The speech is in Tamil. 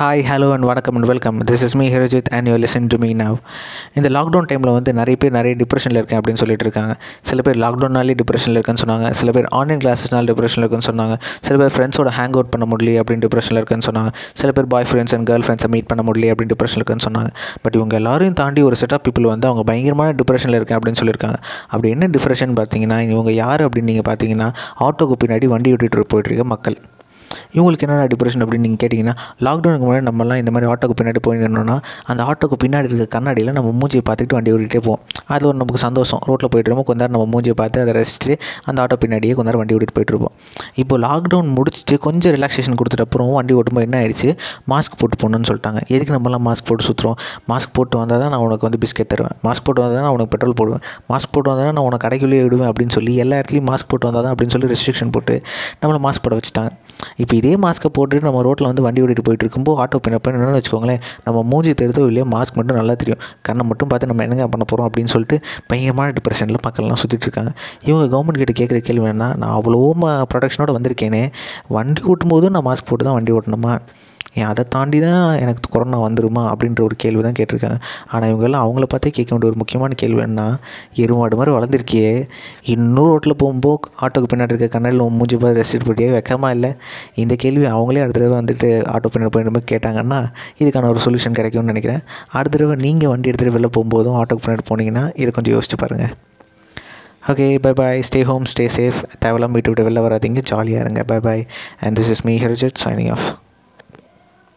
ஹாய் ஹலோ அண்ட் வணக்கம் and welcome this is me Hirojit and you listen to me now இந்த லாக்டவுன் டைமில் வந்து நிறைய பேர் நிறைய டிப்ரெஷனில் இருக்கேன் அப்படின்னு சொல்லிட்டு இருக்காங்க. சில பேர் லாக்டவுனாலே டிப்ரெஷனில் இருக்குன்னு சொன்னாங்க. சில பேர் ஆன்லைன் கிளாஸஸ்னால டிப்ரெஷனில் இருக்குன்னு சொன்னாங்க. சில பேர் ஃப்ரெண்ட்ஸோட ஹேங் அவுட் பண்ண முடியல அப்படின்னு டிப்ரெஷனில் இருக்குன்னு சொன்னாங்க. சில பேர் பாய் ஃப்ரெண்ட்ஸ் அண்ட் கேர்ள் ஃப்ரெண்ட்ஸை மீட் பண்ண முடியல அப்படின்னு டிப்ரெஷனில் இருக்குன்னு சொன்னாங்க. பட் இவங்க எல்லாரையும் தாண்டி ஒரு செட் ஆஃப் பீப்புள் வந்து அவங்க பயங்கரமான டிப்ரெஷனில் இருக்கேன் அப்படின்னு சொல்லியிருக்காங்க. அப்படி என்ன டிப்ரெஷன் பார்த்தீங்கன்னா இவங்க யார் அப்படின்னு நீங்கள் பார்த்தீங்கன்னா ஆட்டோக்கு பின்னாடி வண்டி ஓட்டிகிட்டு போயிட்டு இருக்க மக்கள். இவங்களுக்கு என்னென்ன டிப்ரெஷன் அப்படின்னு நீங்கள் கேட்டிங்கன்னா லாக்டவுனுக்கு முன்னாடி நம்மலாம் இந்த மாதிரி ஆட்டோக்கு பின்னாடி போய் அந்த ஆட்டோக்கு பின்னாடி இருக்க கண்ணாடியில் நம்ம மூஞ்சியை பார்த்துக்கிட்டு வண்டி ஓட்டிகிட்டே போவோம். அது ஒரு நமக்கு சந்தோஷம். ரோட்டில் போயிட்டு இருப்போம் கொஞ்ச நேரம் நம்ம மூஞ்சியை பார்த்து அதை ரசிச்சுட்டு அந்த ஆட்டோ பின்னாடியே கொஞ்ச நேரம் வண்டி ஓட்டிட்டு போயிட்டுருப்போம் இப்போ லாக்டவுன் முடிச்சுட்டு கொஞ்சம் ரிலாக்ஸேஷன் கொடுத்துட்டு அப்புறம் வண்டி ஓட்டும்போது என்ன ஆயிடுச்சு? மாஸ்க் போட்டு போகணுன்னு சொல்லிட்டாங்க. எதுக்கு நம்மலாம் மாஸ்க் போட்டு சுற்றுறோம் மாஸ்க் போட்டு வந்தால் தான் நான் உனக்கு வந்து பிஸ்கெட் தருவேன். மாஸ்க் போட்டு வந்தால் தான் நான் உனக்கு பெட்ரோல் போடுவேன். மாஸ்க் போட்டு வந்தால் தான் நான் உனக்கு கடைக்குள்ளேயே விடுவேன் அப்படின்னு சொல்லி எல்லா இடத்துலையும் மாஸ்க் போட்டு வந்தால் தான் அப்படின்னு சொல்லி ரெஸ்ட்ரிக்ஷன் போட்டு நம்மளை மாஸ்க் போட வச்சுட்டாங்க. இப்போ இதே மாஸ்க்கை போட்டுட்டு நம்ம ரோட்டில் வந்து வண்டி ஓட்டிட்டு போயிட்டு இருக்கும்போது ஆட்டோ பின்னப்ப என்னென்னு வச்சுக்கோங்களேன். நம்ம மூஞ்சி தெரிதோ இல்லையோ மாஸ்க் மட்டும் நல்லா தெரியும். கண்ணை மட்டும் பார்த்து நம்ம என்னங்க பண்ண போகிறோம் அப்படின்னு சொல்லிட்டு பயங்கரமான டிப்ரெஷனில் மக்கள்லாம் சுற்றிட்டு இருக்காங்க. இவங்க கவர்மெண்ட் கிட்ட கேட்குற கேள்வி என்ன நான் அவ்வளோ ப்ரொடக்ஷனோட வந்திருக்கேனே. வண்டி ஓட்டும் போதும் நான் மாஸ்க் போட்டு தான் வண்டி ஓட்டணுமா? அதை தாண்டி தான் எனக்கு கொரோனா வந்துருமா அப்படின்ற ஒரு கேள்வி தான் கேட்டிருக்காங்க. ஆனால் இவங்கெல்லாம் அவங்கள பார்த்தே கேட்க வேண்டிய ஒரு முக்கியமான கேள்வி என்ன எருமாடு மாதிரி வளர்ந்துருக்கியே. இன்னும் ரோட்டில் போகும்போது ஆட்டோக்கு பின்னாடி இருக்க கண்ணாடியில் மூஞ்சி பார்த்து ரசிட்டு போட்டியே? வெக்கமா இல்லை? இந்த கேள்வி அவங்களே அடுத்த தடவை வந்துட்டு ஆட்டோ பின்னாடி போயிட்டு கேட்டாங்கன்னா இதுக்கான ஒரு சொல்யூஷன் கிடைக்கும்னு நினைக்கிறேன். அடுத்த தடவை நீங்கள் வண்டி எடுத்துகிட்டு வெளில போகும்போதும் ஆட்டோக்கு பின்னாடி போனீங்கன்னா இதை கொஞ்சம் யோசிச்சு பாருங்கள் okay bye bye stay home stay safe தேவையில்லாம வீட்டு விட்டு வெளில வராதீங்க. ஜாலியாக இருங்க. Bye bye and this is me Herjet signing off